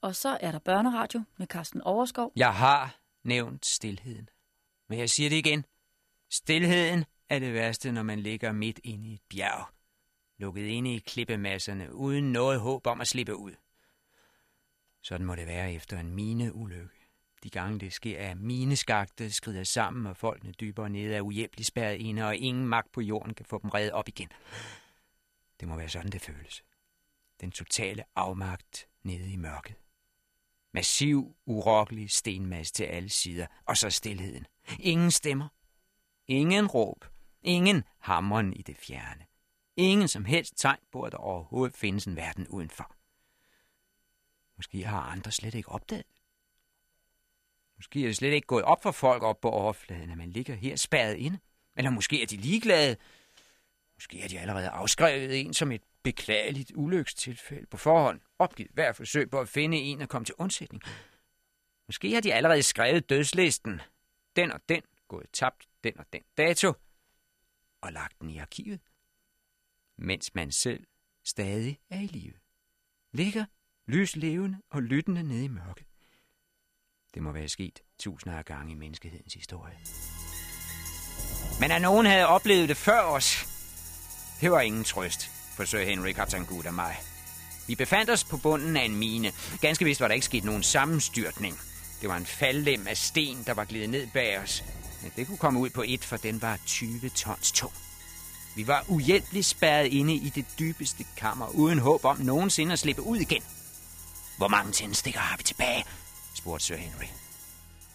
Og så er der børneradio med Carsten Overskov. Jeg har nævnt stillheden. Men jeg siger det igen. Stilheden er det værste, når man ligger midt inde i et bjerg. Lukket inde i klippemasserne, uden noget håb om at slippe ud. Sådan må det være efter en mineulykke. De gange det sker, at mineskagte skrider sammen, og folkene dybere nede er uhjælpeligt spærret inde, og ingen magt på jorden kan få dem reddet op igen. Det må være sådan, det føles. Den totale afmagt nede i mørket. Massiv, urokkelig stenmasse til alle sider, og så stillheden. Ingen stemmer. Ingen råb. Ingen hammeren i det fjerne. Ingen som helst tegn på, at der overhovedet findes en verden udenfor. Måske har andre slet ikke opdaget Måske er det slet ikke gået op for folk op på overfladen, at man ligger her spærret inde. Eller måske er de ligeglade. Måske er de allerede afskrevet en som et beklageligt ulykstilfælde på forhånd. Opgivet hver forsøg på at finde en og komme til undsætning. Måske har de allerede skrevet dødslisten. Den og den, gået tabt den og den dato, og lagt den i arkivet. Mens man selv stadig er i live. Ligger lyslevende og lyttende nede i mørket. Det må være sket tusinder af gange i menneskehedens historie. Men at nogen havde oplevet det før os, det var ingen trøst for Sir Henry, Captain og mig. Vi befandt os på bunden af en mine. Ganske vist var der ikke sket nogen sammenstyrtning. Det var en faldlem af sten, der var glidet ned bag os. Men det kunne komme ud på et, for den var 20 tons tung. Vi var uhjælpeligt spærret inde i det dybeste kammer, uden håb om nogensinde at slippe ud igen. Hvor mange tændstikker har vi tilbage? spurgte Sir Henry.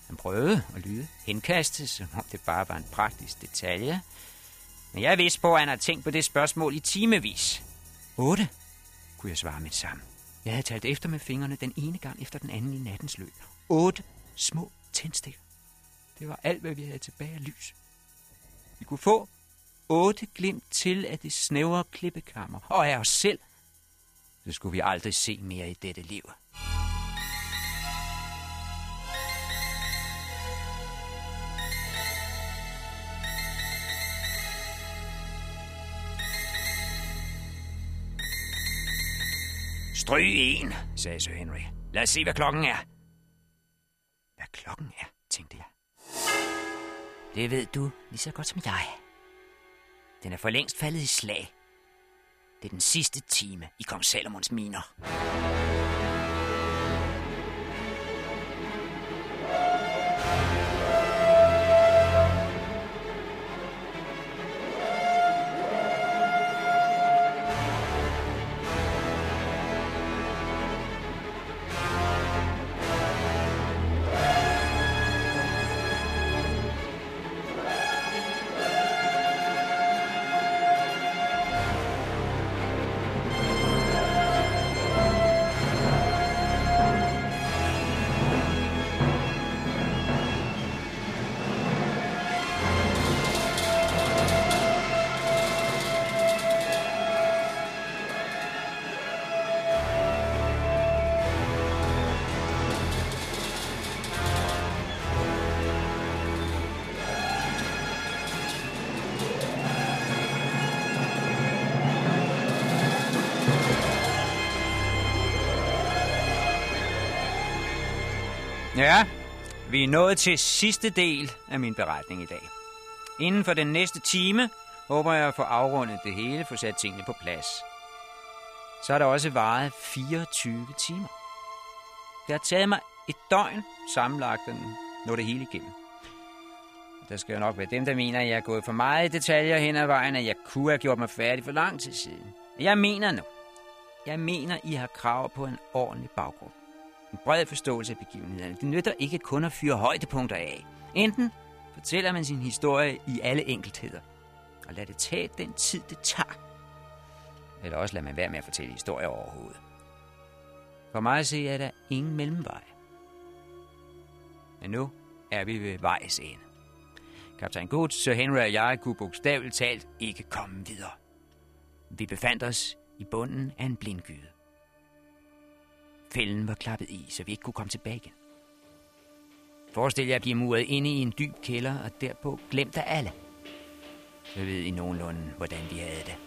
Han prøvede at lyde henkastet, som om det bare var en praktisk detalje. Men jeg vist på, at han har tænkt på det spørgsmål i timevis. Otte, kunne jeg svare med sammen. Jeg havde talt efter med fingrene den ene gang efter den anden i nattens løb. Otte små tændstikker. Det var alt, hvad vi havde tilbage af lys. Vi kunne få otte glimt til af det snævre klippekammer, og af os selv. Det skulle vi aldrig se mere i dette liv. Stryg en, sagde Sir Henry. Lad os se, hvad klokken er. Hvad klokken er, tænkte jeg. Det ved du lige så godt som jeg. Den er for længst faldet i slag. Det er den sidste time i kong Salomons miner. Ja, vi er nået til sidste del af min beretning i dag. Inden for den næste time håber jeg at få afrundet det hele, få sat tingene på plads. Så har der også varet 24 timer. Det har taget mig et døgn sammenlagt den, når det hele igennem. Der skal jo nok være dem, der mener, at jeg er gået for meget i detaljer hen ad vejen, at jeg kunne have gjort mig færdig for lang tid siden. Jeg mener nu. Jeg mener, I har krav på en ordentlig baggrund en bred forståelse af begivenhederne. Det nytter ikke kun at fyre højdepunkter af. Enten fortæller man sin historie i alle enkeltheder, og lader det tage den tid, det tager. Eller også lader man være med at fortælle historier overhovedet. For mig at se er der ingen mellemvej. Men nu er vi ved vejs ende. Kaptajn Good, Sir Henry og jeg kunne bogstaveligt talt ikke komme videre. Vi befandt os i bunden af en blindgyde. Fælden var klappet i, så vi ikke kunne komme tilbage igen. Forestil jer at blive muret inde i en dyb kælder, og derpå glemt af alle. Så ved I nogenlunde, hvordan vi havde det.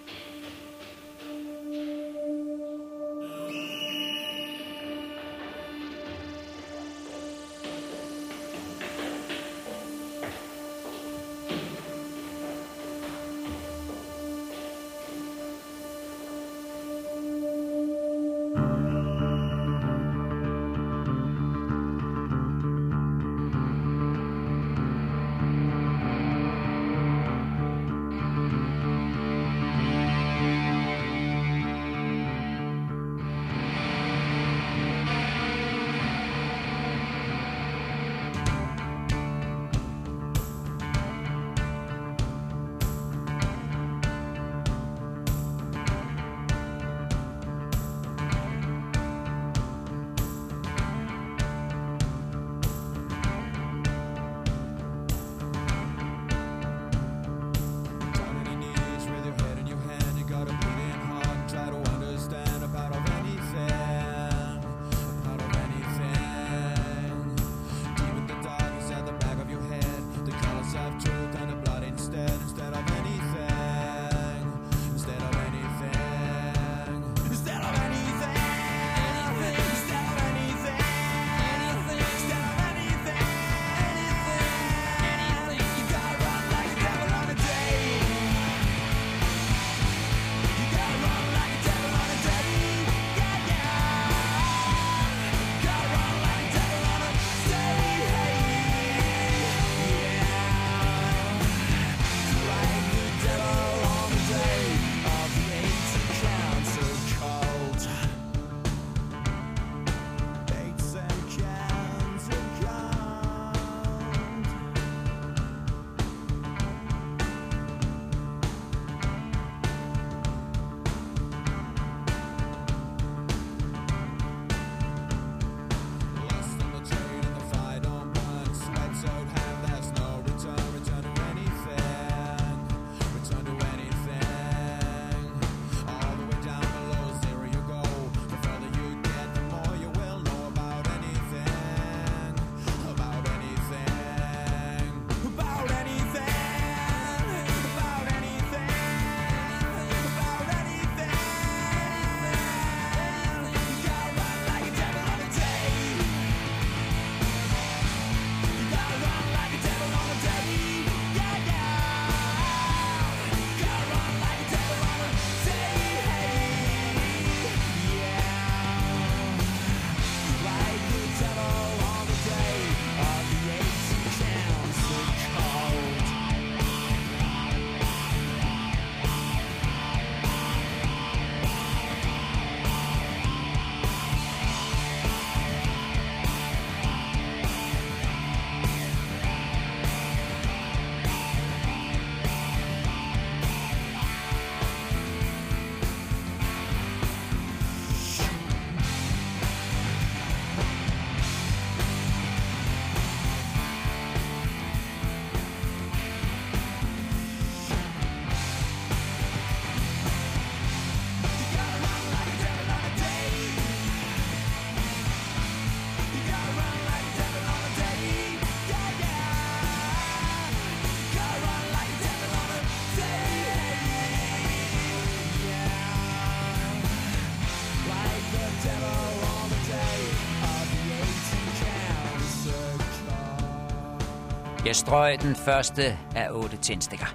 Jeg strøg den første af otte tændstikker.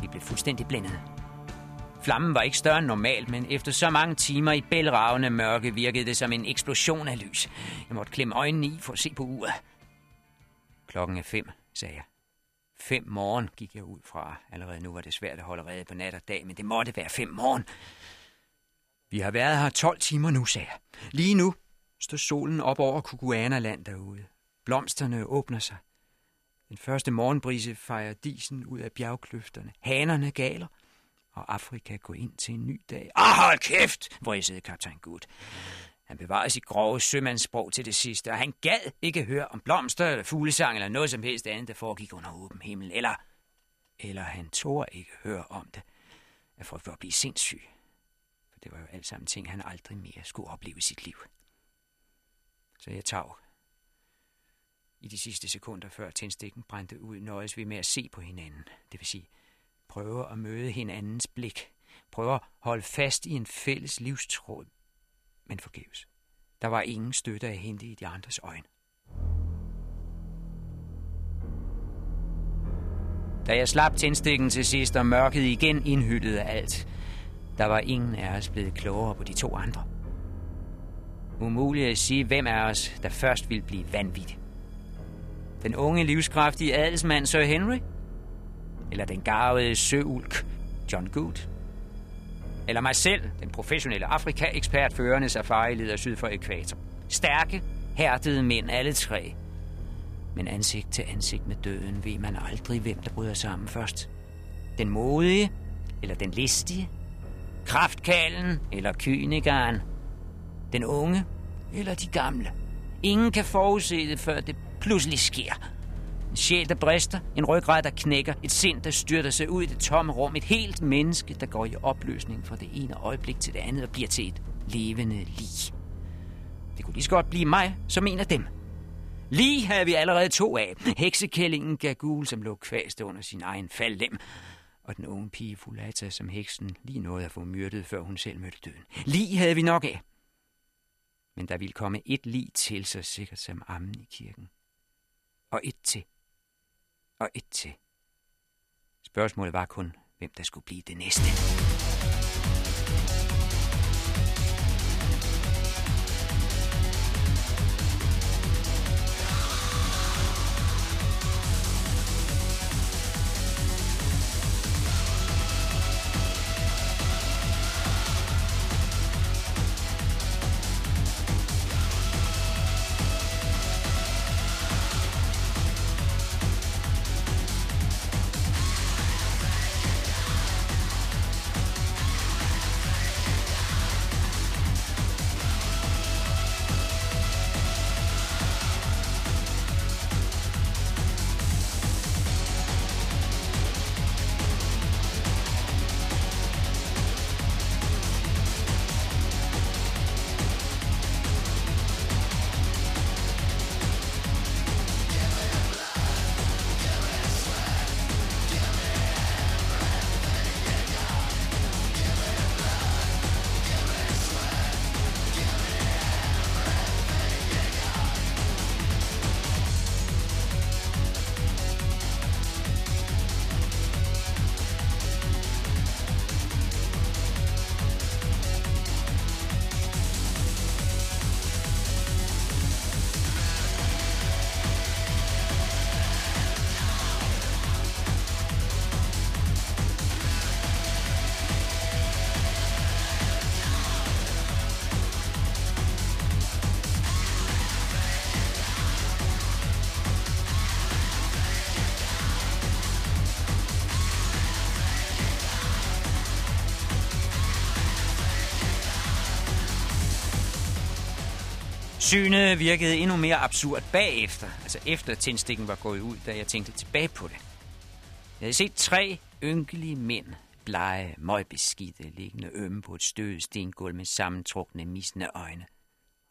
Vi blev fuldstændig blændede. Flammen var ikke større end normalt, men efter så mange timer i bælragende mørke virkede det som en eksplosion af lys. Jeg måtte klemme øjnene i for at se på uret. Klokken er fem, sagde jeg. Fem morgen gik jeg ud fra. Allerede nu var det svært at holde rede på nat og dag, men det måtte være fem morgen. Vi har været her 12 timer nu, sagde jeg. Lige nu står solen op over Kukuana-land derude. Blomsterne åbner sig. Den første morgenbrise fejrer disen ud af bjergkløfterne. Hanerne galer, og Afrika går ind til en ny dag. Ah, hold kæft, vrissede kaptajn Good. Han bevarede sit grove sømandssprog til det sidste, og han gad ikke høre om blomster eller fuglesang eller noget som helst andet, der foregik under åben himmel. Eller, eller han tog ikke høre om det, af for at blive sindssyg. For det var jo alt sammen ting, han aldrig mere skulle opleve i sit liv. Så jeg tag. I de sidste sekunder før tændstikken brændte ud, nøjes vi med at se på hinanden. Det vil sige, prøve at møde hinandens blik. Prøve at holde fast i en fælles livstråd. Men forgæves. Der var ingen støtte at hente i de andres øjne. Da jeg slap tændstikken til sidst, og mørket igen indhyttede alt, der var ingen af os blevet klogere på de to andre. Umuligt at sige, hvem af os, der først ville blive vanvittig. Den unge, livskraftige adelsmand Sir Henry? Eller den garvede søulk John Good? Eller mig selv, den professionelle Afrika-ekspert, førende safari-leder syd for ekvator. Stærke, hærdede mænd alle tre. Men ansigt til ansigt med døden ved man aldrig, hvem der bryder sammen først. Den modige, eller den listige. Kraftkalen, eller kynikeren. Den unge, eller de gamle. Ingen kan forudse det, før det pludselig sker. En sjæl, der brister, en ryggrad, der knækker, et sind, der styrter sig ud i det tomme rum, et helt menneske, der går i opløsning fra det ene øjeblik til det andet og bliver til et levende lig. Det kunne lige så godt blive mig som en af dem. Lige havde vi allerede to af. Heksekællingen Gagul, som lå kvæst under sin egen faldlem, og den unge pige Fulata, som heksen lige nåede at få myrdet, før hun selv mødte døden. Lige havde vi nok af. Men der ville komme et lig til, så sikkert som ammen i kirken. Og et til. Og et til. Spørgsmålet var kun, hvem der skulle blive det næste. Synet virkede endnu mere absurd bagefter, altså efter tændstikken var gået ud, da jeg tænkte tilbage på det. Jeg havde set tre ynkelige mænd, blege, møgbeskidte, liggende ømme på et støvet stengulv med sammentrukne, misne øjne.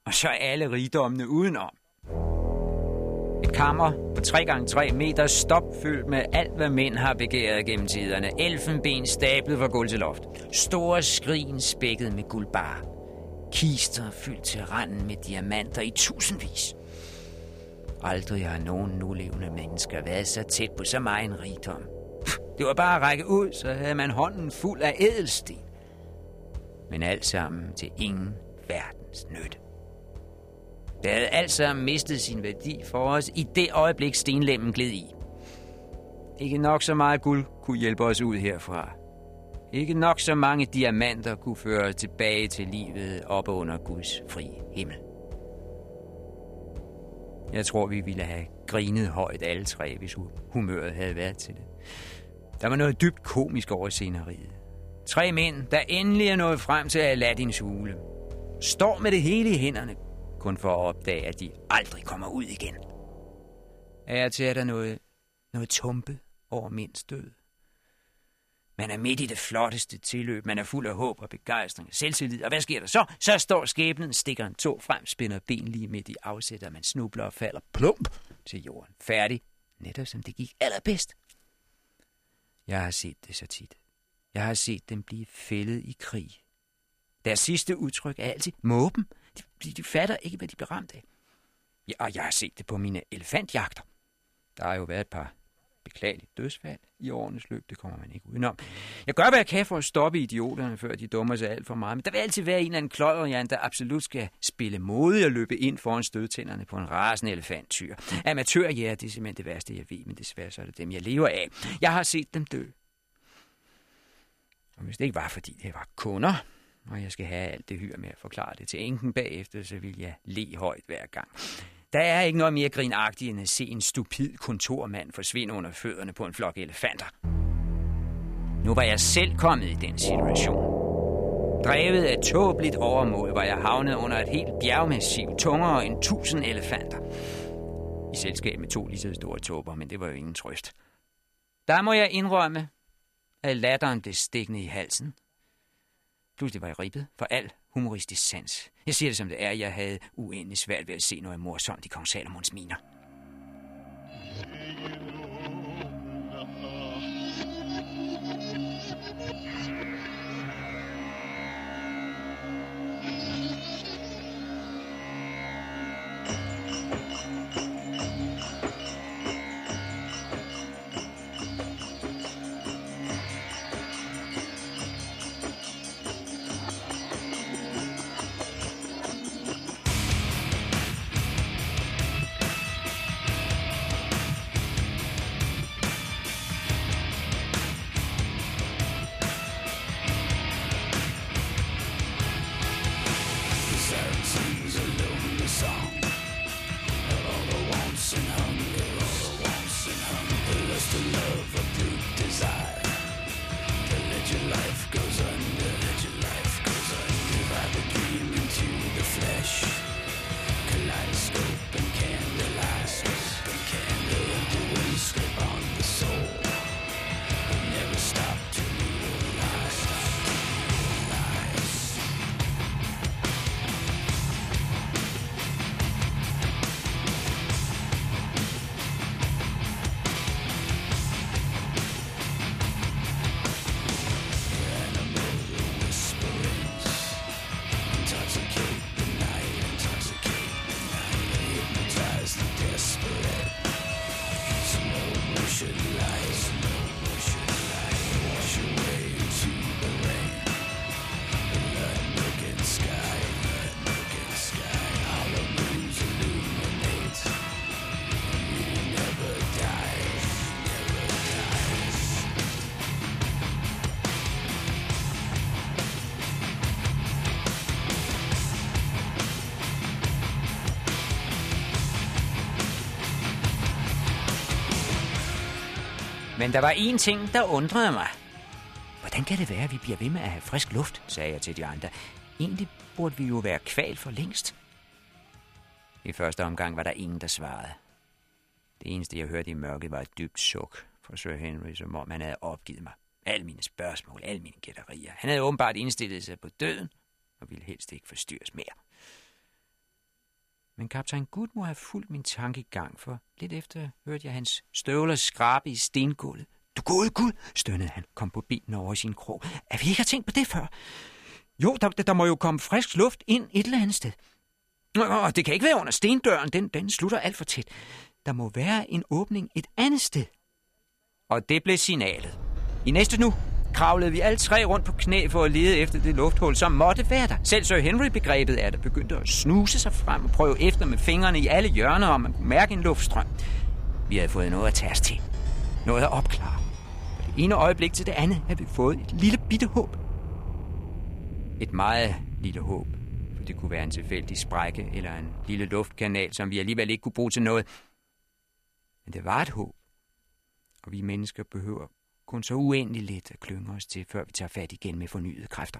Og så alle rigdommene udenom. Et kammer på 3x3 meter stopfyldt med alt, hvad mænd har begæret gennem tiderne. Elfenben stablet fra gulv til loft. Store skrin spækket med guldbar kister fyldt til randen med diamanter i tusindvis. Aldrig har nogen nulevende mennesker været så tæt på så meget en rigdom. Det var bare at række ud, så havde man hånden fuld af ædelsten. Men alt sammen til ingen verdens nytte. Det havde alt sammen mistet sin værdi for os i det øjeblik stenlemmen gled i. Ikke nok så meget guld kunne hjælpe os ud herfra. Ikke nok så mange diamanter kunne føre tilbage til livet op under Guds fri himmel. Jeg tror, vi ville have grinet højt alle tre, hvis humøret havde været til det. Der var noget dybt komisk over sceneriet. Tre mænd, der endelig er nået frem til Aladdins hule, står med det hele i hænderne, kun for at opdage, at de aldrig kommer ud igen. Er til at der noget, noget tumpe over mindst død. Man er midt i det flotteste tilløb, man er fuld af håb og begejstring og selvtillid, og hvad sker der så? Så står skæbnen, stikker en tog frem, spænder ben lige midt i afsætter, man snubler og falder plump til jorden. Færdig, netop som det gik allerbedst. Jeg har set det så tit. Jeg har set dem blive fældet i krig. Deres sidste udtryk er altid måben. De, de fatter ikke, hvad de bliver ramt af. Ja, og jeg har set det på mine elefantjagter. Der har jo været et par beklageligt dødsfald i årenes løb. Det kommer man ikke udenom. Jeg gør, hvad jeg kan for at stoppe idioterne, før de dummer sig alt for meget. Men der vil altid være en eller anden klodderjan, der absolut skal spille modig og løbe ind foran stødtænderne på en rasende elefanttyr. Amatørjæger, det er simpelthen det værste, jeg ved, men desværre så er det dem, jeg lever af. Jeg har set dem dø. Og hvis det ikke var, fordi det var kunder, og jeg skal have alt det hyr med at forklare det til enken bagefter, så vil jeg le højt hver gang. Der er ikke noget mere grinagtigt end at se en stupid kontormand forsvinde under fødderne på en flok elefanter. Nu var jeg selv kommet i den situation. Drevet af tåbeligt overmod var jeg havnet under et helt bjergmassiv, tungere end tusind elefanter. I selskab med to lige så store tåber, men det var jo ingen trøst. Der må jeg indrømme, at latteren blev stikkende i halsen. Pludselig var jeg ribbet for al humoristisk sans. Jeg siger det som det er, jeg havde uendelig svært ved at se noget morsomt i kong Salomons miner. Men der var en ting, der undrede mig. Hvordan kan det være, at vi bliver ved med at have frisk luft, sagde jeg til de andre. Egentlig burde vi jo være kvalt for længst. I første omgang var der ingen, der svarede. Det eneste, jeg hørte i mørket, var et dybt suk fra Sir Henry, som om han havde opgivet mig. Alle mine spørgsmål, alle mine gætterier. Han havde åbenbart indstillet sig på døden, og ville helst ikke forstyrres mere. Men kaptajn Gud må have fulgt min gang for lidt efter hørte jeg hans støvler skrabe i stengulvet. Du gode Gud, stønnede han, kom på benene over i sin krog. Er vi ikke har tænkt på det før? Jo, der, der må jo komme frisk luft ind et eller andet sted. Åh, det kan ikke være under stendøren. Den, den slutter alt for tæt. Der må være en åbning et andet sted. Og det blev signalet. I næste nu kravlede vi alle tre rundt på knæ for at lede efter det lufthul, som måtte være der. Selv Sir Henry-begrebet er der begyndte at snuse sig frem og prøve efter med fingrene i alle hjørner, om man kunne mærke en luftstrøm. Vi havde fået noget at tage os til. Noget at opklare. Fra det ene øjeblik til det andet havde vi fået et lille bitte håb. Et meget lille håb. For det kunne være en tilfældig sprække eller en lille luftkanal, som vi alligevel ikke kunne bruge til noget. Men det var et håb. Og vi mennesker behøver kun så uendeligt let at klynge os til, før vi tager fat igen med fornyede kræfter.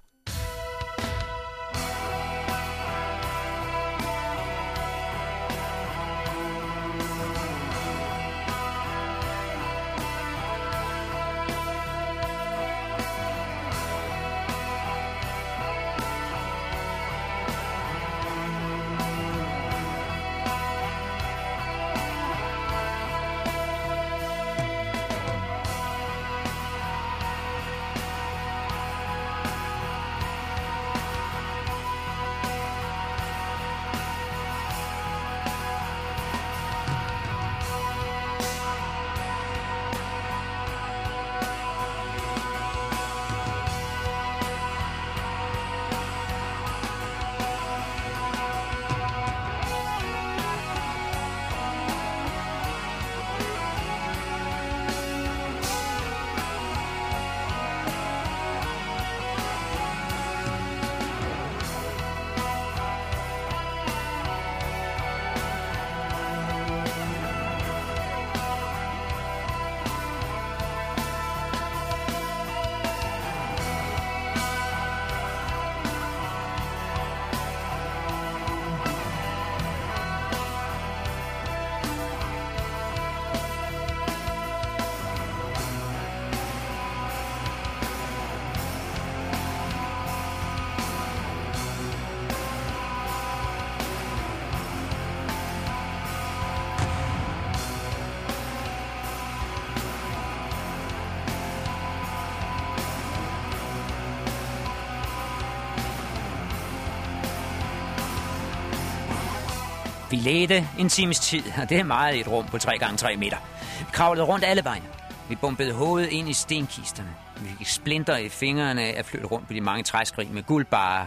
Vi ledte en times tid, og det er meget i et rum på 3 gange 3 meter. Vi kravlede rundt alle vejen. Vi bumpede hovedet ind i stenkisterne. Vi fik splinter i fingrene af at flytte rundt på de mange træskrig med guldbarer.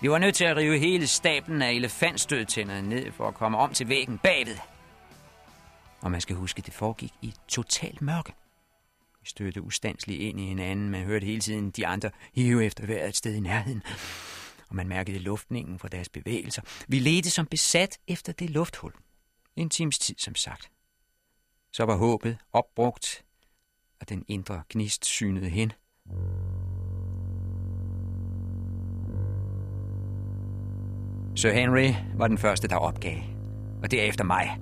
Vi var nødt til at rive hele stablen af elefantstødtænderne ned for at komme om til væggen bagved. Og man skal huske, det foregik i totalt mørke. Vi stødte ustandsligt ind i hinanden. Man hørte hele tiden de andre hive efter vejret et sted i nærheden og man mærkede luftningen fra deres bevægelser. Vi ledte som besat efter det lufthul. En times tid, som sagt. Så var håbet opbrugt, og den indre gnist synede hen. Sir Henry var den første, der opgav, og derefter mig.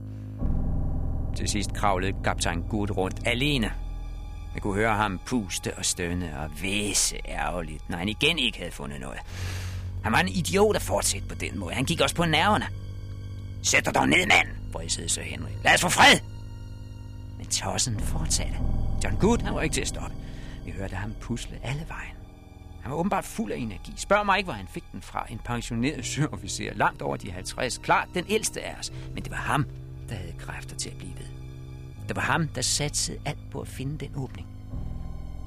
Til sidst kravlede kaptajn Good rundt alene. Jeg kunne høre ham puste og stønne og væse ærgerligt, når han igen ikke havde fundet noget. Han var en idiot at fortsætte på den måde. Han gik også på nerverne. Sæt dig dog ned, mand, brysede Sir Henry. Lad os få fred! Men tossen fortsatte. John Good, han var ikke til at stoppe. Vi hørte ham pusle alle vejen. Han var åbenbart fuld af energi. Spørg mig ikke, hvor han fik den fra. En pensioneret søofficer langt over de 50. Klart den ældste af os. Men det var ham, der havde kræfter til at blive ved. Det var ham, der satte alt på at finde den åbning.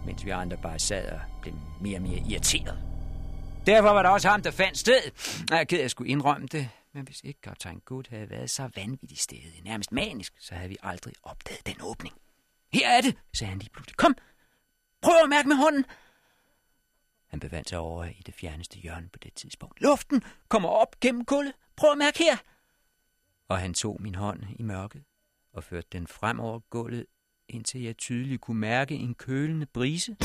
Mens vi andre bare sad og blev mere og mere irriteret. Derfor var det også ham, der fandt sted. Jeg er ked af at skulle indrømme det. Men hvis ikke kaptajn Good havde været så vanvittigt sted, nærmest manisk, så havde vi aldrig opdaget den åbning. Her er det, sagde han lige pludselig. Kom, prøv at mærke med hånden. Han bevandt sig over i det fjerneste hjørne på det tidspunkt. Luften kommer op gennem gulvet. Prøv at mærke her. Og han tog min hånd i mørket og førte den frem over gulvet, indtil jeg tydeligt kunne mærke en kølende brise.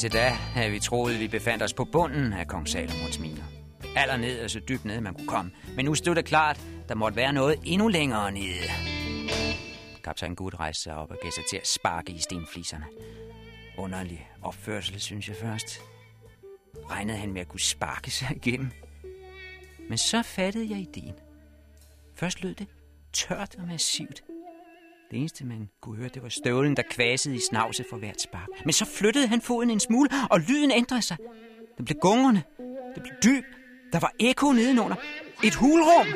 Indtil da havde vi troet, at vi befandt os på bunden af kong Salomons miner. Allerned og så dybt ned, man kunne komme. Men nu stod det klart, der måtte være noget endnu længere nede. Kaptajn Gud rejste sig op og gav sig til at sparke i stenfliserne. Underlig opførsel, synes jeg først. Regnede han med at kunne sparke sig igennem. Men så fattede jeg ideen. Først lød det tørt og massivt. Det eneste, man kunne høre, det var støvlen, der kvasede i snavset for hvert spark. Men så flyttede han foden en smule, og lyden ændrede sig. Den blev gungerne. Det blev dyb. Der var ekko nedenunder. Et hulrum.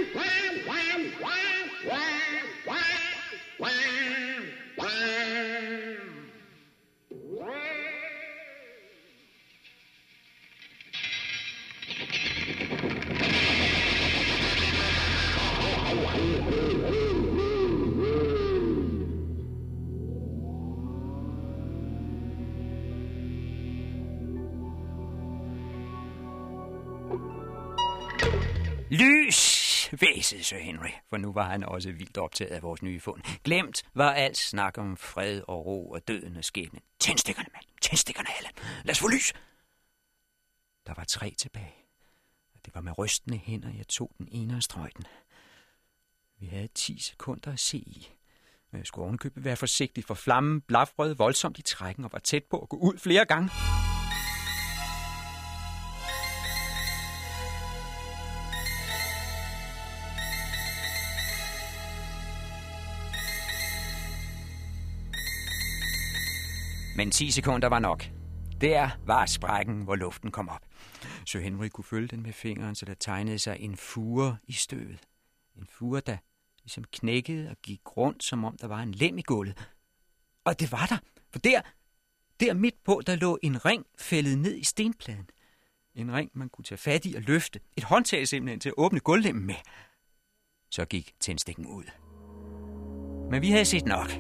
Lys, væsede Sir Henry, for nu var han også vildt optaget af vores nye fund. Glemt var alt snak om fred og ro og døden og skæbne. Tændstikkerne, mand. Tændstikkerne, Allan. Lad os få lys. Der var tre tilbage. Og det var med rystende hænder, jeg tog den ene af strøjten. Vi havde 10 sekunder at se i. Men jeg skulle ovenkøbet være forsigtig, for flammen blafrød voldsomt i trækken og var tæt på at gå ud flere gange. Men 10 sekunder var nok. Der var sprækken, hvor luften kom op. Så Henry kunne følge den med fingeren, så der tegnede sig en fure i støvet. En fure, der ligesom knækkede og gik rundt, som om der var en lem i gulvet. Og det var der, for der, der midt på, der lå en ring fældet ned i stenpladen. En ring, man kunne tage fat i og løfte. Et håndtag simpelthen til at åbne gulvlemmen med. Så gik tændstikken ud. Men vi havde set nok.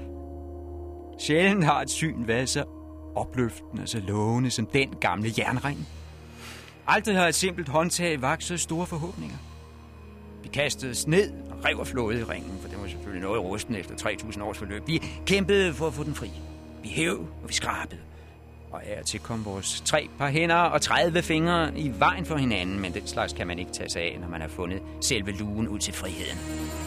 Sjældent har et syn været så opløftende så lovende som den gamle jernring. Aldrig har et simpelt håndtag vagt så store forhåbninger. Vi kastede os ned og rev og flåede i ringen, for den var selvfølgelig noget rusten efter 3.000 års forløb. Vi kæmpede for at få den fri. Vi hæv og vi skrabede. Og her til kom vores tre par hænder og 30 fingre i vejen for hinanden, men den slags kan man ikke tage sig af, når man har fundet selve lugen ud til friheden.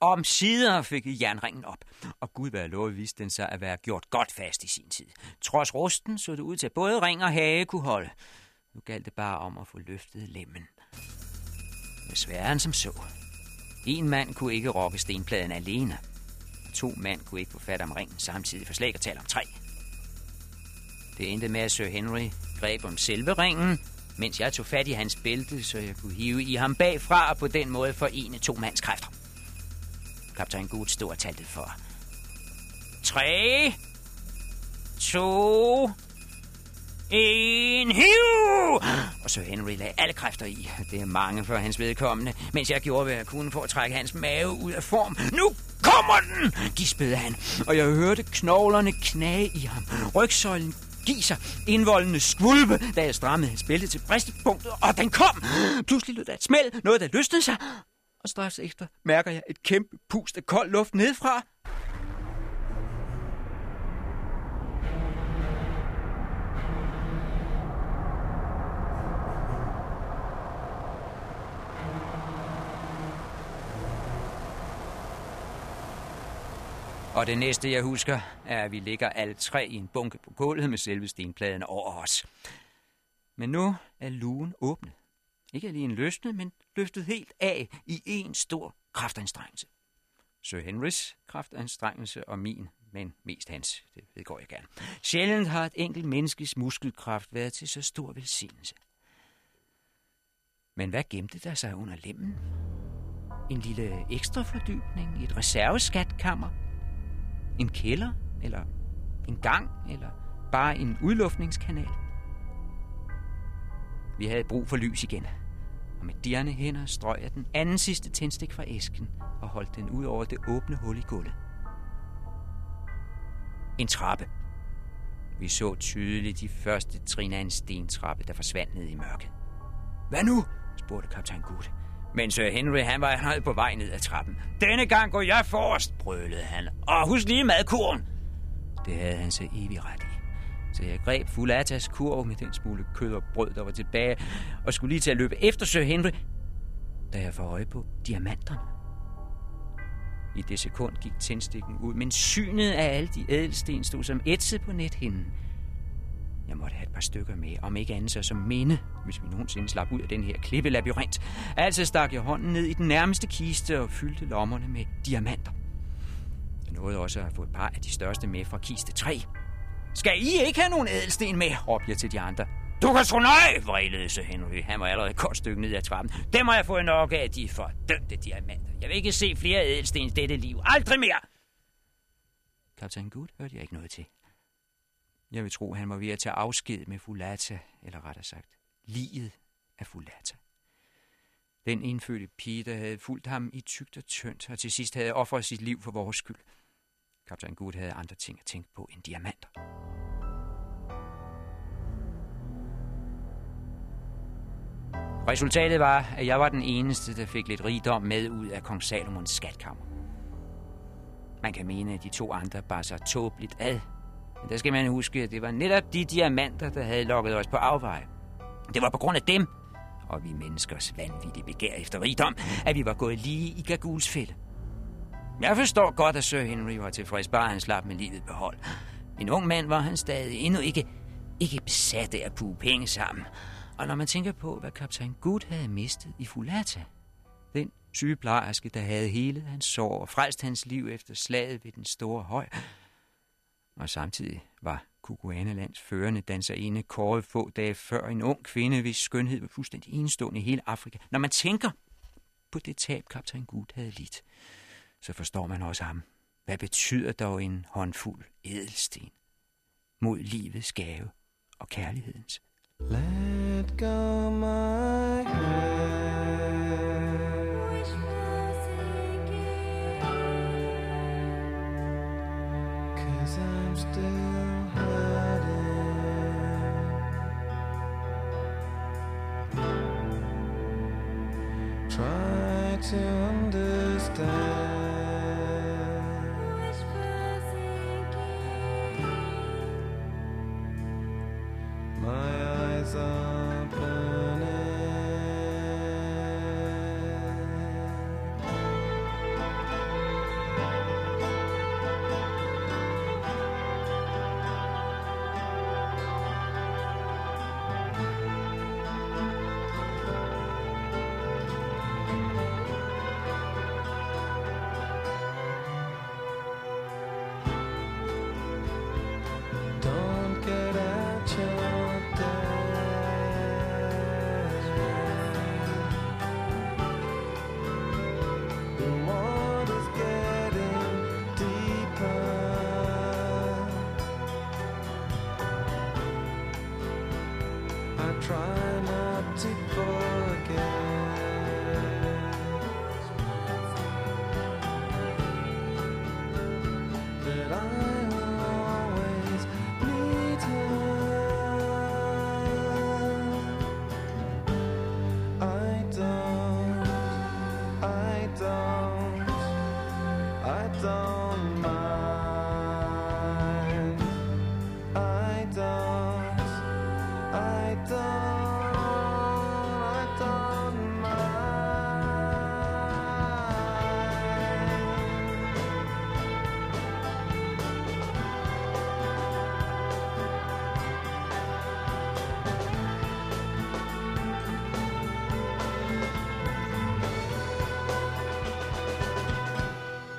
Om sider fik jernringen op, og Gud være lov viste den sig at være gjort godt fast i sin tid. Trods rusten så det ud til, at både ring og hage kunne holde. Nu galt det bare om at få løftet lemmen. Det var end som så. En mand kunne ikke rokke stenpladen alene, og to mand kunne ikke få fat om ringen samtidig, for slet at tale om tre. Det endte med, at Sir Henry greb om selve ringen, mens jeg tog fat i hans bælte, så jeg kunne hive i ham bagfra og på den måde forene to mands kræfter. Kaptajn Good stod og talte for. 3, 2, en hiv! Og så Henry lagde alle kræfter i. Det er mange for hans vedkommende, mens jeg gjorde, hvad jeg kunne for at trække hans mave ud af form. Nu kommer den! gispede han, og jeg hørte knoglerne knage i ham. Rygsøjlen giser, indvoldende skvulpe, da jeg strammede hans bælte til bristepunktet, og den kom! Pludselig lød der et smæld, noget der løsnede sig, og straks efter mærker jeg et kæmpe pust af kold luft nedfra. Og det næste, jeg husker, er, at vi ligger alle tre i en bunke på gulvet med selve stenpladen over os. Men nu er lugen åbnet. Ikke alene løsnet, men løftet helt af i en stor kraftanstrengelse. Sir Henrys kraftanstrengelse og min, men mest hans, det vedgår jeg gerne. Sjældent har et enkelt menneskes muskelkraft været til så stor velsignelse. Men hvad gemte der sig under lemmen? En lille ekstra fordybning et reserveskatkammer? En kælder? Eller en gang? Eller bare en udluftningskanal? Vi havde brug for lys igen og med dirrende hænder strøg jeg den anden sidste tændstik fra æsken og holdt den ud over det åbne hul i gulvet. En trappe. Vi så tydeligt de første trin af en stentrappe, der forsvandt ned i mørket. Hvad nu? spurgte kaptajn Gut. Men Sir Henry, han var han på vej ned ad trappen. Denne gang går jeg forrest, brølede han. Og husk lige madkurven. Det havde han så evig ret i. Så jeg greb Fulatas kurv med den smule kød og brød, der var tilbage, og skulle lige til at løbe efter Sir Henry, da jeg får øje på diamanterne. I det sekund gik tændstikken ud, men synet af alle de ædelsten stod som ætset på nethinden. Jeg måtte have et par stykker med, om ikke andet så som minde, hvis vi nogensinde slap ud af den her klippelabyrint. Altså stak jeg hånden ned i den nærmeste kiste og fyldte lommerne med diamanter. Jeg nåede også at få et par af de største med fra kiste 3. Skal I ikke have nogen ædelsten med? råbte jeg til de andre. Du kan nej, vrælede Sir Henry. Han var allerede et kort stykke ned ad trappen. Det må jeg få nok af, de fordømte diamanter. Jeg vil ikke se flere ædelsten i dette liv. Aldrig mere! Kaptajn Good hørte jeg ikke noget til. Jeg vil tro, han var ved at tage afsked med Fulata, eller rettere sagt, liget af Fulata. Den indfødte pige, der havde fulgt ham i tygt og tyndt, og til sidst havde offret sit liv for vores skyld. Kaptajn Good havde andre ting at tænke på end diamanter. Resultatet var, at jeg var den eneste, der fik lidt rigdom med ud af kong Salomons skatkammer. Man kan mene, at de to andre bare så tåbeligt ad. Men der skal man huske, at det var netop de diamanter, der havde lokket os på afveje. Det var på grund af dem, og vi menneskers vanvittige begær efter rigdom, at vi var gået lige i Gaguls fælde. Jeg forstår godt, at Sir Henry var tilfreds, bare han slap med livet behold. En ung mand var han stadig endnu ikke, ikke besat af at puge penge sammen. Og når man tænker på, hvad kaptajn Good havde mistet i Fulata, den sygeplejerske, der havde hele hans sår og frelst hans liv efter slaget ved den store høj, og samtidig var Kukuanalands førende danserinde kåret få dage før en ung kvinde, hvis skønhed var fuldstændig enestående i hele Afrika. Når man tænker på det tab, kaptajn Good havde lidt, så forstår man også ham. Hvad betyder dog en håndfuld edelsten mod livets gave og kærlighedens? Let go my head. I'm still hurting. Try to Jesus.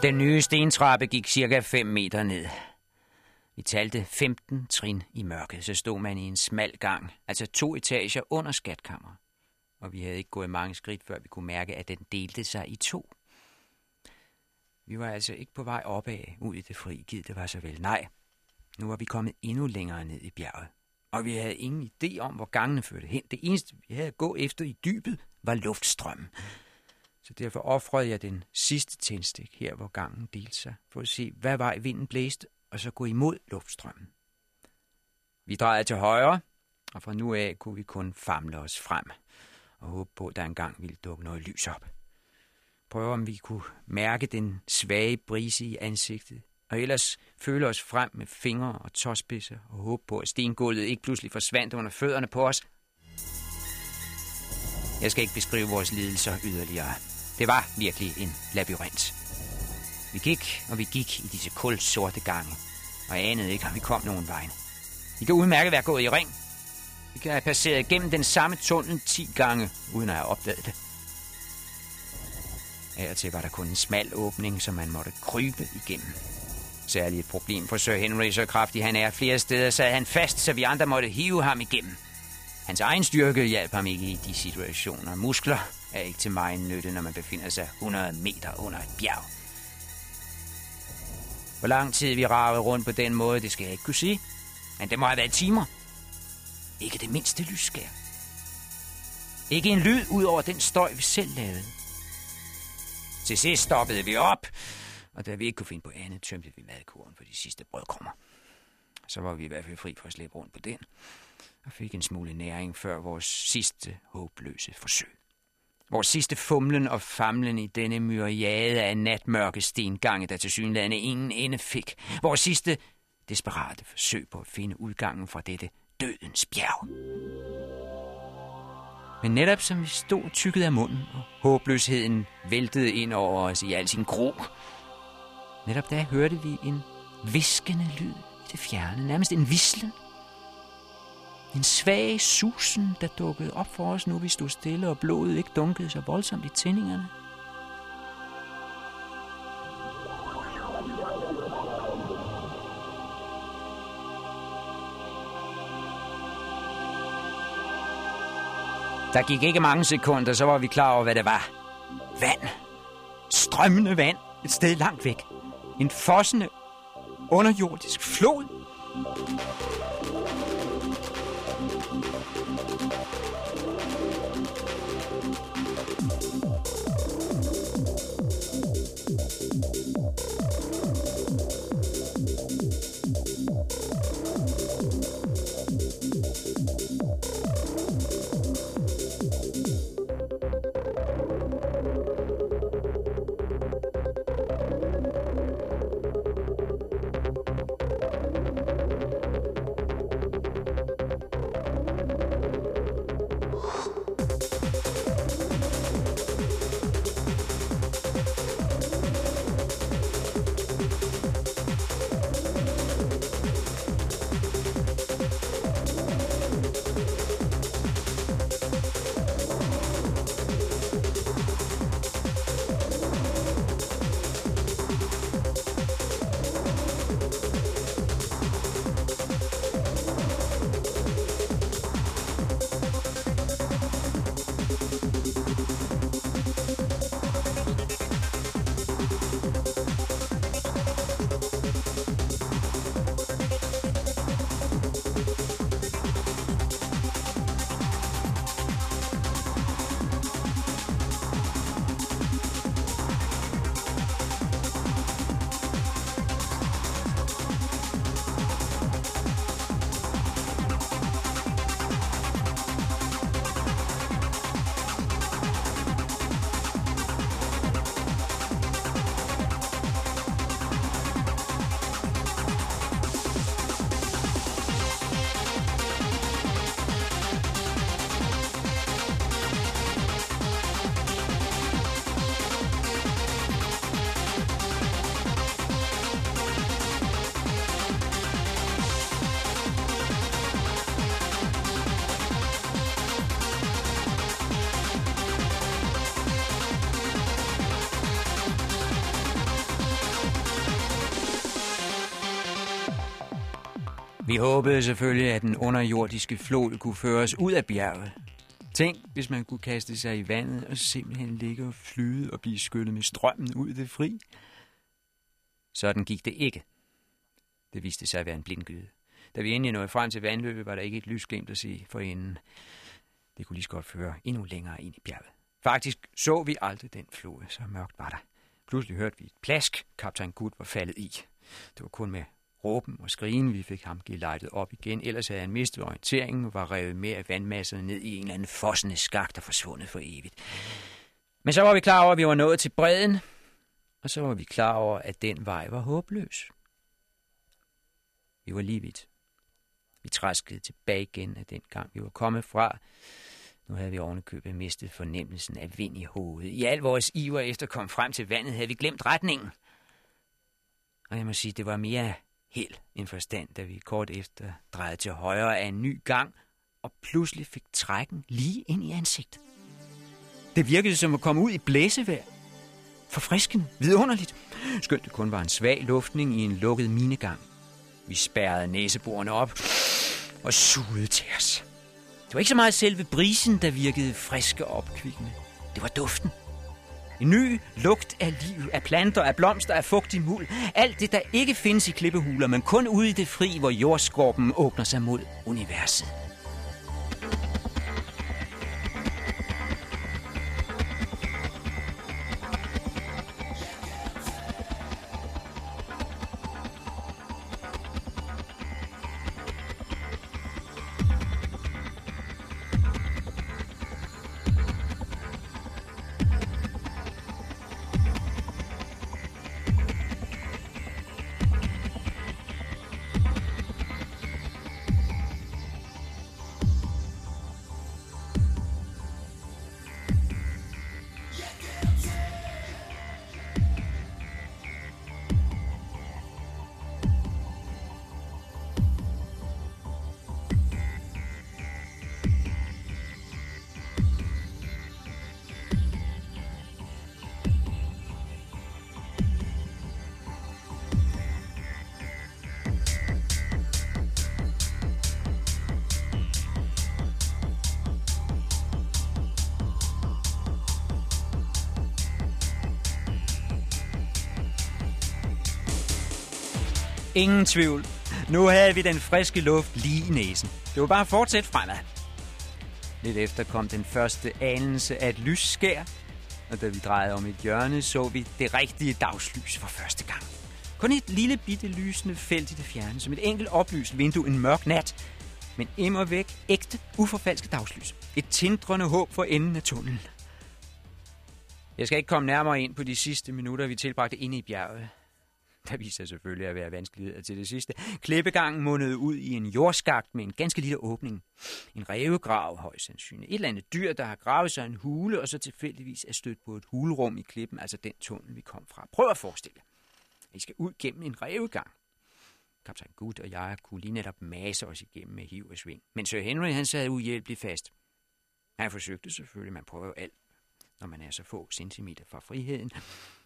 Den nye stentrappe gik cirka 5 meter ned. Vi talte 15 trin i mørket, så stod man i en smal gang, altså to etager under skatkammer. Og vi havde ikke gået mange skridt, før vi kunne mærke, at den delte sig i to. Vi var altså ikke på vej opad ud i det fri, gid det var så vel. Nej, nu var vi kommet endnu længere ned i bjerget. Og vi havde ingen idé om, hvor gangene førte hen. Det eneste, vi havde at gå efter i dybet, var luftstrømmen. Så derfor offrede jeg den sidste tændstik her, hvor gangen delte sig, for at se, hvad vej vinden blæste, og så gå imod luftstrømmen. Vi drejede til højre, og fra nu af kunne vi kun famle os frem og håbe på, at der engang ville dukke noget lys op. Prøve om vi kunne mærke den svage brise i ansigtet, og ellers føle os frem med fingre og tåspidser og håbe på, at stengulvet ikke pludselig forsvandt under fødderne på os. Jeg skal ikke beskrive vores lidelser yderligere. Det var virkelig en labyrint. Vi gik, og vi gik i disse kulsorte gange, og anede ikke, om vi kom nogen vej. Vi kan udmærket være gået i ring. Vi kan have passeret gennem den samme tunnel 10 gange, uden at have opdaget det. Af til var der kun en smal åbning, som man måtte krybe igennem. Særligt et problem for Sir Henry, så kraftig han er flere steder, sad han fast, så vi andre måtte hive ham igennem. Hans egen styrke hjalp ham ikke i de situationer. Muskler er ikke til mig nytte, når man befinder sig 100 meter under et bjerg. Hvor lang tid vi ravede rundt på den måde, det skal jeg ikke kunne sige. Men det må have været timer. Ikke det mindste lysskær. Ikke en lyd ud over den støj, vi selv lavede. Til sidst stoppede vi op, og da vi ikke kunne finde på andet, tømte vi madkuren for de sidste brødkrummer. Så var vi i hvert fald fri for at slæbe rundt på den, og fik en smule næring før vores sidste håbløse forsøg. Vores sidste fumlen og famlen i denne myriade af natmørke stengange, der til synlande ingen ende fik. Vores sidste desperate forsøg på at finde udgangen fra dette dødens bjerg. Men netop som vi stod tykket af munden, og håbløsheden væltede ind over os i al sin gro, netop da hørte vi en viskende lyd i det fjerne, nærmest en vislen. En svag susen, der dukkede op for os, nu vi stod stille, og blodet ikke dunkede så voldsomt i tændingerne. Der gik ikke mange sekunder, så var vi klar over, hvad det var. Vand. Strømmende vand. Et sted langt væk. En fossende, underjordisk flod. Vi håbede selvfølgelig, at den underjordiske flod kunne føre os ud af bjerget. Tænk, hvis man kunne kaste sig i vandet og simpelthen ligge og flyde og blive skyllet med strømmen ud i det fri. Sådan gik det ikke. Det viste sig at være en blindgyde. Da vi endelig nåede frem til vandløbet, var der ikke et lysglimt at se for enden. Det kunne lige så godt føre endnu længere ind i bjerget. Faktisk så vi aldrig den flod, så mørkt var der. Pludselig hørte vi et plask, kaptajn Gud var faldet i. Det var kun med råben og skrigen, vi fik ham gelejtet op igen. Ellers havde han mistet orienteringen og var revet med af vandmasserne ned i en eller anden fossende skak, der forsvundet for evigt. Men så var vi klar over, at vi var nået til bredden, og så var vi klar over, at den vej var håbløs. Vi var lige vidt. Vi træskede tilbage igen af den gang, vi var kommet fra. Nu havde vi ovenikøbet mistet fornemmelsen af vind i hovedet. I al vores iver efter at komme frem til vandet, havde vi glemt retningen. Og jeg må sige, det var mere held en forstand, da vi kort efter drejede til højre af en ny gang, og pludselig fik trækken lige ind i ansigtet. Det virkede som at komme ud i blæsevejr. Forfriskende, vidunderligt. Skønt det kun var en svag luftning i en lukket minegang. Vi spærrede næseborene op og sugede til os. Det var ikke så meget selve brisen, der virkede friske og opkvikkende. Det var duften. En ny lugt af liv, af planter, af blomster, af fugtig muld. Alt det, der ikke findes i klippehuler, men kun ude i det fri, hvor jordskorpen åbner sig mod universet. Ingen tvivl. Nu havde vi den friske luft lige i næsen. Det var bare at fortsætte fremad. Lidt efter kom den første anelse af et lysskær, og da vi drejede om et hjørne, så vi det rigtige dagslys for første gang. Kun et lille bitte lysende felt i det fjerne, som et enkelt oplyst vindue en mørk nat. Men immer væk ægte, uforfalsket dagslys. Et tindrende håb for enden af tunnelen. Jeg skal ikke komme nærmere ind på de sidste minutter, vi tilbragte inde i bjerget. Der viser selvfølgelig at være vanskeligheder til det sidste. Klippegangen mundede ud i en jordskagt med en ganske lille åbning. En revegrav højst sandsynligt. Et eller andet dyr, der har gravet sig en hule, og så tilfældigvis er stødt på et hulrum i klippen, altså den tunnel, vi kom fra. Prøv at forestille jer. I skal ud gennem en revegang. Kaptajn Gut og jeg kunne lige netop masse os igennem med hiv og sving. Men Sir Henry, han sad uhjælpeligt fast. Han forsøgte selvfølgelig, man prøver jo alt, når man er så få centimeter fra friheden.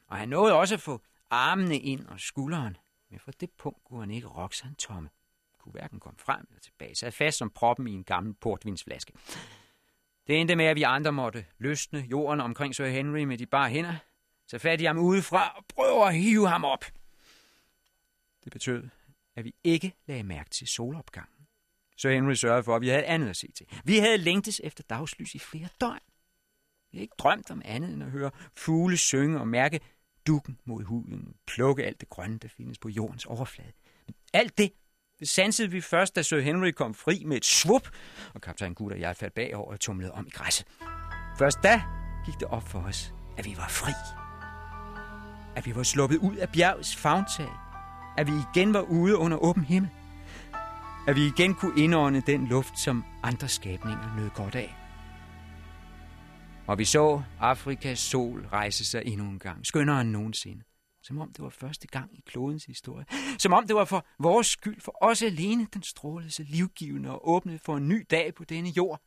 Og han nåede også at få armene ind og skulderen, men fra det punkt kunne han ikke rokke sig en tomme. Kunne hverken komme frem eller tilbage, sad fast som proppen i en gammel portvinsflaske. Det endte med, at vi andre måtte løsne jorden omkring Sir Henry med de bare hænder, så fat i ham udefra og prøve at hive ham op. Det betød, at vi ikke lagde mærke til solopgangen. Sir Henry sørgede for, at vi havde andet at se til. Vi havde længtes efter dagslys i flere døgn. Vi havde ikke drømt om andet end at høre fugle synge og mærke dukken mod huden, plukke alt det grønne, der findes på jordens overflade. Men alt det, sansede vi først, da Sir Henry kom fri med et svup, og kaptajn Gud og jeg faldt bagover og tumlede om i græsset. Først da gik det op for os, at vi var fri. At vi var sluppet ud af bjergets fagntag. At vi igen var ude under åben himmel. At vi igen kunne indånde den luft, som andre skabninger nød godt af. Og vi så Afrikas sol rejse sig endnu en gang, skønnere end nogensinde. Som om det var første gang i klodens historie. Som om det var for vores skyld, for os alene, den strålede så livgivende og åbnede for en ny dag på denne jord.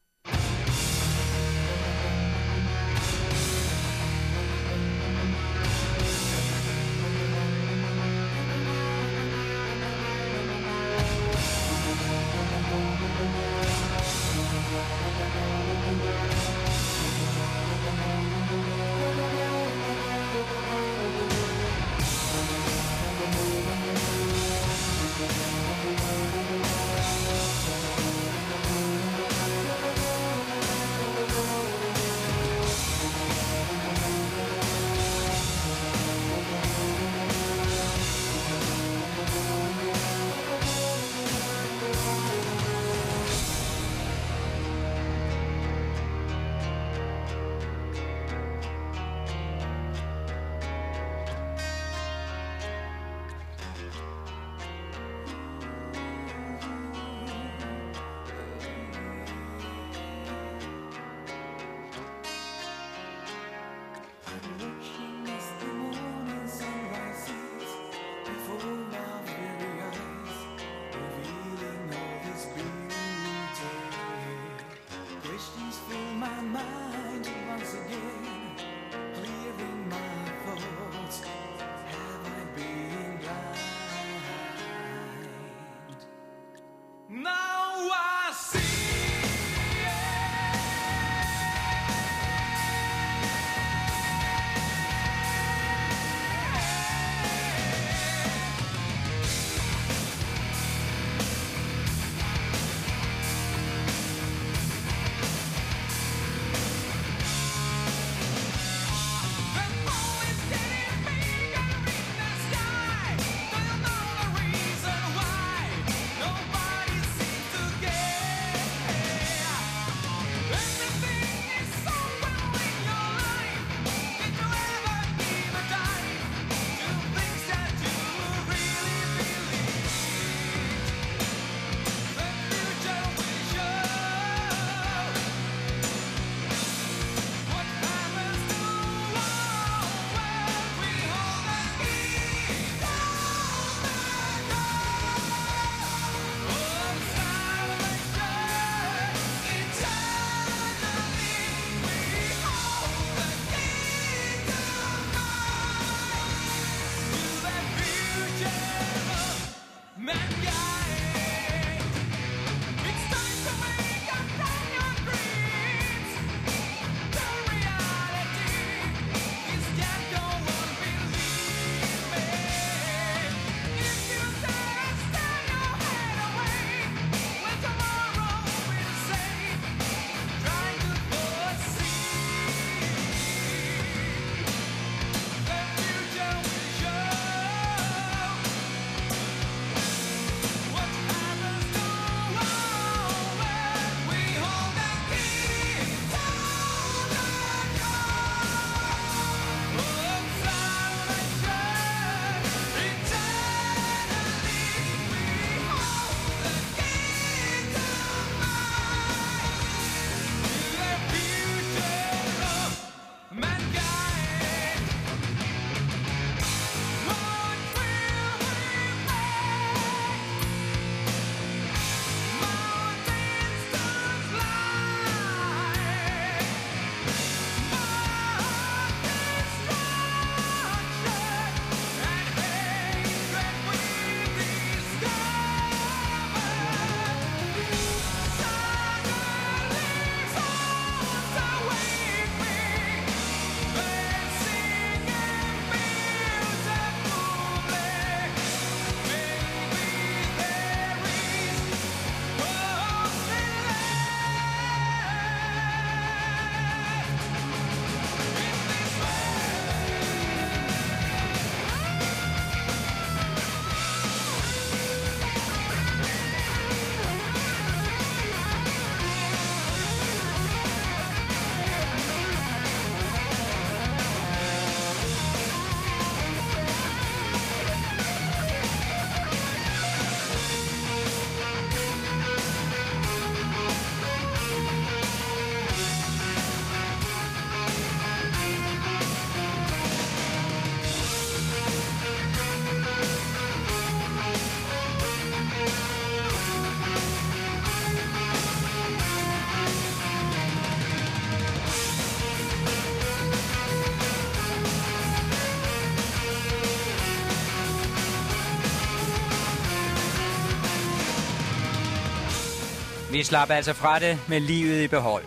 Vi slapper altså fra det med livet i behold.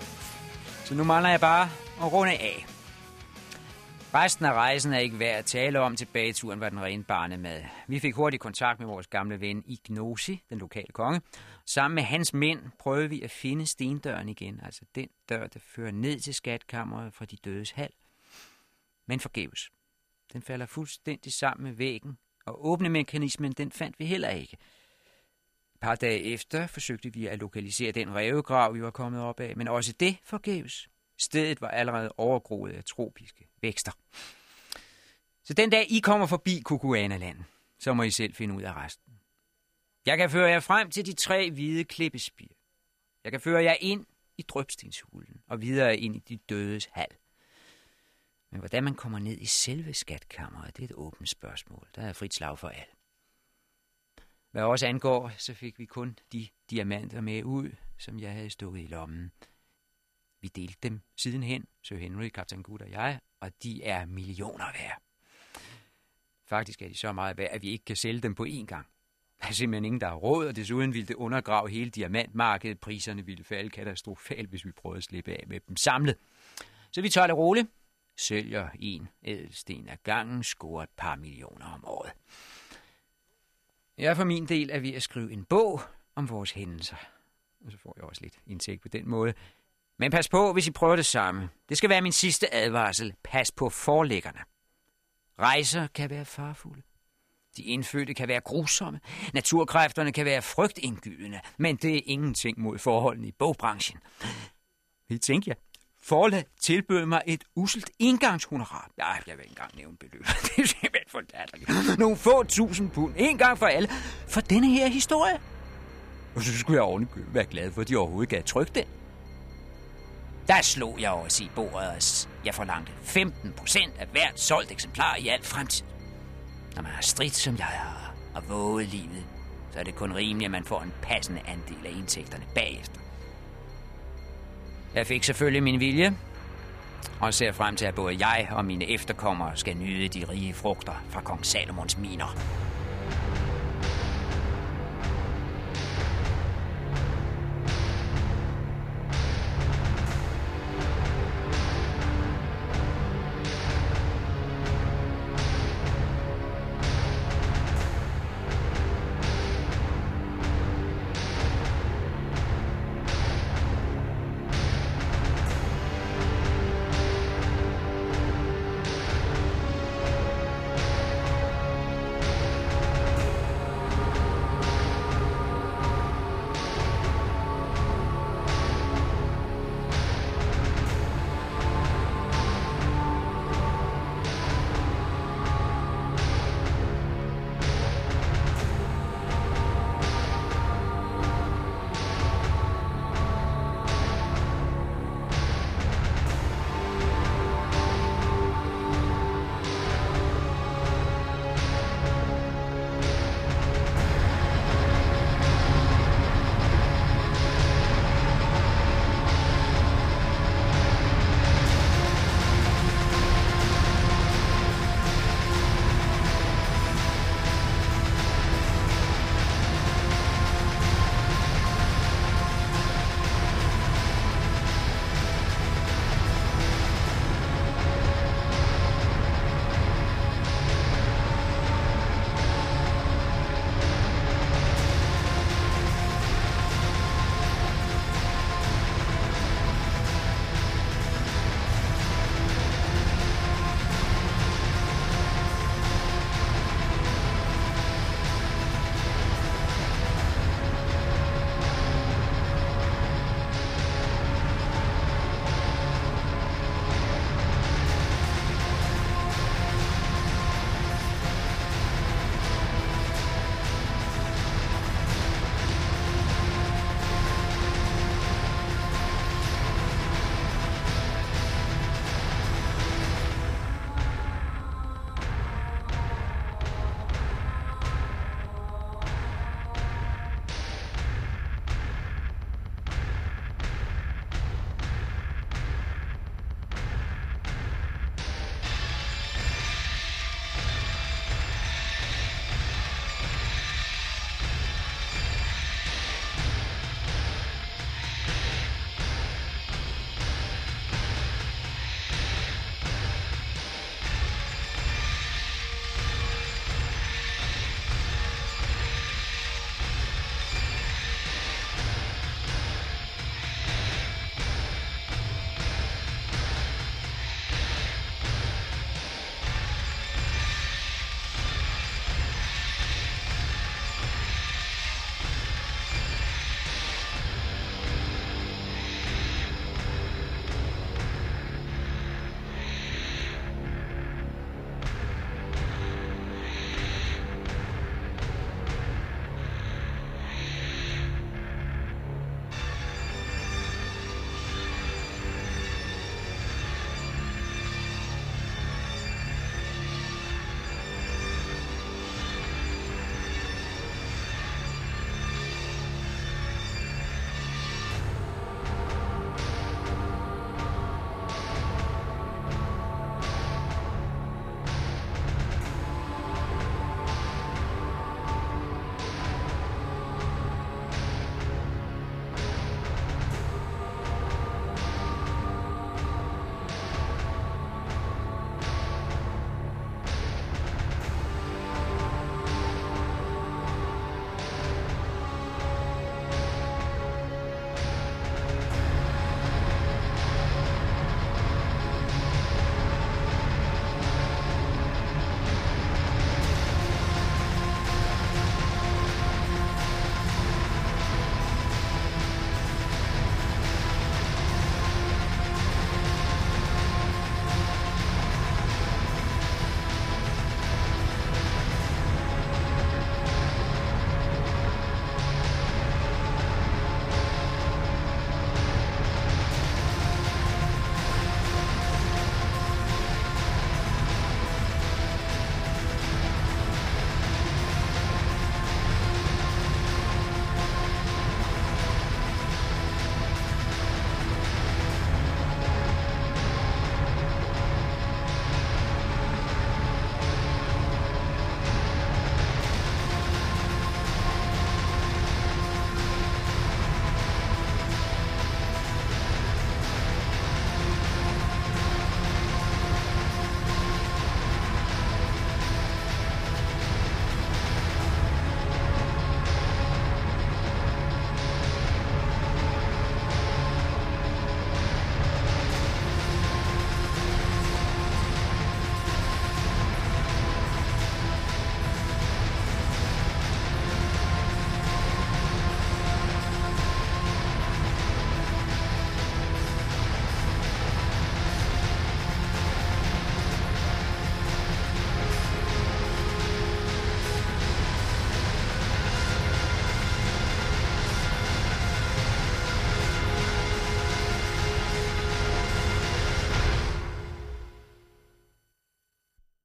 Så nu mangler jeg bare at runde af. Resten af rejsen er ikke værd at tale om. Tilbageturen var den rene barnemad. Vi fik hurtigt kontakt med vores gamle ven Ignosi, den lokale konge. Sammen med hans mænd prøvede vi at finde stendøren igen, altså den dør, der fører ned til skatkammeret fra de dødes hal. Men forgæves. Den falder fuldstændig sammen med væggen, og åbne mekanismen, den fandt vi heller ikke – par dage efter forsøgte vi at lokalisere den rævegrav, vi var kommet op af, men også det forgæves. Stedet var allerede overgroet af tropiske vækster. Så den dag I kommer forbi Kukuana-land, så må I selv finde ud af resten. Jeg kan føre jer frem til de tre hvide klippespir. Jeg kan føre jer ind i drøbstenshulen og videre ind i de dødes hal. Men hvordan man kommer ned i selve skatkammeret, det er et åbent spørgsmål. Der er frit slag for alt. Hvad også angår, så fik vi kun de diamanter med ud, som jeg havde stukket i lommen. Vi delte dem sidenhen, Sir Henry, Kaptajn Good og jeg, og de er millioner værd. Faktisk er de så meget værd, at vi ikke kan sælge dem på én gang. Der er simpelthen ingen, der har råd, og desuden ville det undergrave hele diamantmarkedet. Priserne ville falde katastrofalt, hvis vi prøvede at slippe af med dem samlet. Så vi tager det roligt. Sælger en ædelsten af gangen, scorer et par millioner om året. Jeg for min del er ved at skrive en bog om vores hændelser. Og så får jeg også lidt indtægt på den måde. Men pas på, hvis I prøver det samme. Det skal være min sidste advarsel. Pas på forlæggerne. Rejser kan være farfulde. De indfødte kan være grusomme. Naturkræfterne kan være frygtindgydende. Men det er ingenting mod forholdene i bogbranchen. Vi tænker jeg. Forlag tilbød mig et uselt indgangshonorar. Ja, jeg vil ikke engang nævne beløbet. Det er simpelthen for latterligt. Nogle få tusind pund, en gang for alle, for denne her historie. Og så skulle jeg ovenikøbet være glad for, at de overhovedet gav tryk den. Der slog jeg også i bordet, og jeg forlangte 15 procent af hvert solgt eksemplar i al fremtid. Når man har stridt, som jeg har, og våget livet, så er det kun rimeligt, at man får en passende andel af indtægterne bagefter. Jeg fik selvfølgelig min vilje, og ser frem til, at både jeg og mine efterkommere skal nyde de rige frugter fra kong Salomons miner.